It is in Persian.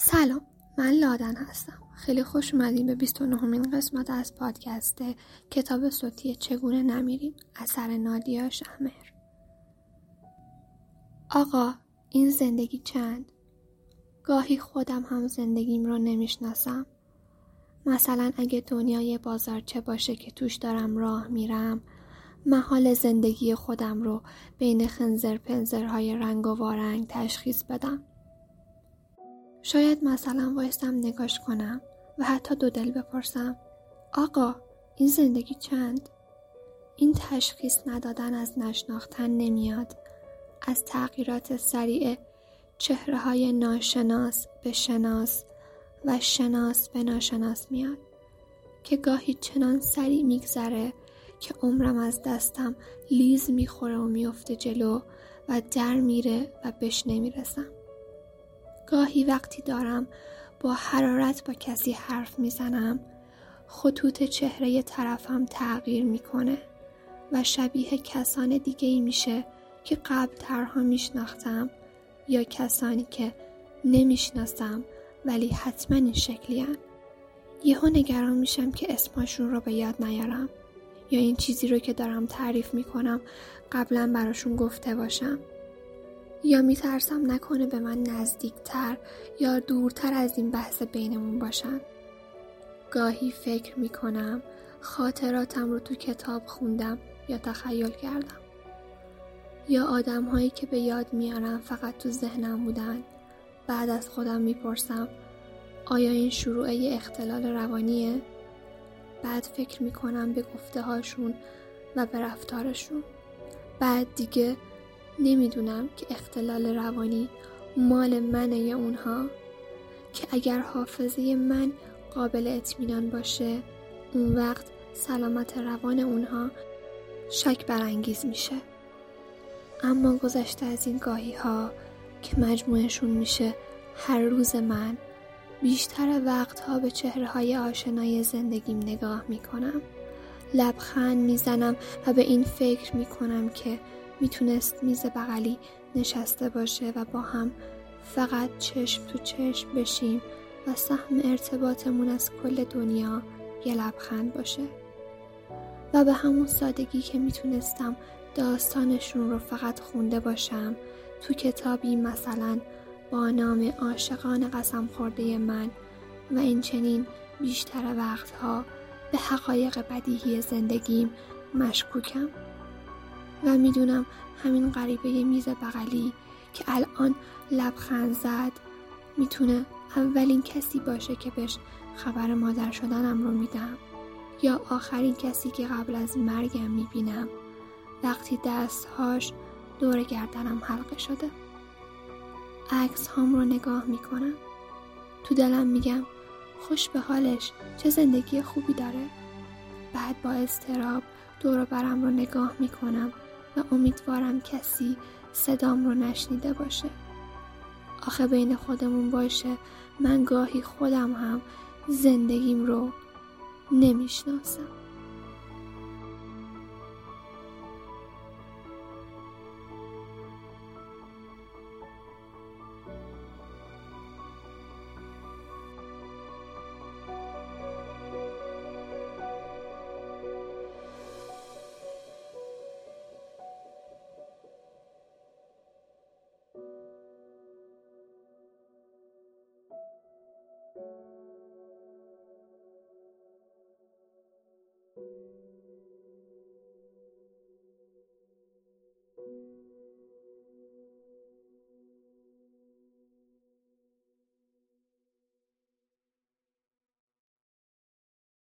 سلام من لادن هستم. خیلی خوش اومدیم به 29 مین قسمت از پادکست کتاب صوتی چگونه نمیریم؟ اثر نادیا شهمر آقا این زندگی چند؟ گاهی خودم هم زندگیم رو نمی‌شناسم. مثلا اگه دنیای بازارچه باشه که توش دارم راه میرم محال زندگی خودم رو بین خنزر پنزرهای رنگ و وارنگ تشخیص بدم. شاید مثلا وایستم نگاش کنم و حتی دو دل بپرسم آقا این زندگی چند؟ این تشخیص ندادن از نشناختن نمیاد از تغییرات سریع چهره های ناشناس به شناس و شناس به ناشناس میاد که گاهی چنان سریع میگذره که عمرم از دستم لیز می‌خوره و میفته جلو و در میره و بهش نمی‌رسم گاهی وقتی دارم با حرارت با کسی حرف می‌زنم خطوط چهره طرفم تغییر می‌کنه و شبیه کسان دیگه ای میشه که قبل ترها میشناختم یا کسانی که نمی‌شناسم ولی حتما این شکلی هن. یهو نگران میشم که اسمشون رو به یاد نیارم یا این چیزی رو که دارم تعریف می‌کنم قبلا براشون گفته باشم یا میترسم نکنه به من نزدیکتر یا دورتر از این بحث بینمون باشن. گاهی فکر می‌کنم خاطراتم رو تو کتاب خوندم یا تخیل کردم. یا آدم هایی که به یاد میارم فقط تو ذهنم بودن. بعد از خودم می‌پرسم آیا این شروعه اختلال روانیه؟ بعد فکر می‌کنم به گفته هاشون و به رفتارشون. بعد دیگه نمی‌دونم که اختلال روانی مال منه یا اونها که اگر حافظه من قابل اطمینان باشه اون وقت سلامت روان اونها شک برانگیز میشه. اما گذشته از این گاهی ها که مجموعشون میشه هر روز من بیشتر وقتها به چهره های آشنای زندگیم نگاه می‌کنم. لبخند می‌زنم و به این فکر می‌کنم که می‌تونست میز بغلی نشسته باشه و با هم فقط چشم تو چشم بشیم و سهم ارتباطمون از کل دنیا یه لبخند باشه. و به همون سادگی که می‌تونستم داستانشون رو فقط خونده باشم تو کتابی مثلا با نام عاشقان قسم خورده من و این چنین بیشتر وقتها به حقایق بدیهی زندگیم مشکوکم. و می‌دونم همین غریبه میز بغلی که الان لبخند زد. می‌تونه اولین کسی باشه که بهش خبر مادر شدنم رو میدم یا آخرین کسی که قبل از مرگم می‌بینم. وقتی دستهاش دور گردنم حلقه شده. عکس هام رو نگاه می‌کنم. تو دلم میگم خوش به حالش چه زندگی خوبی داره. بعد با استراب دور برم رو نگاه می‌کنم. امیدوارم کسی صدام رو نشنیده باشه. آخه بین خودمون باشه من گاهی خودم هم زندگیم رو نمی‌شناسم.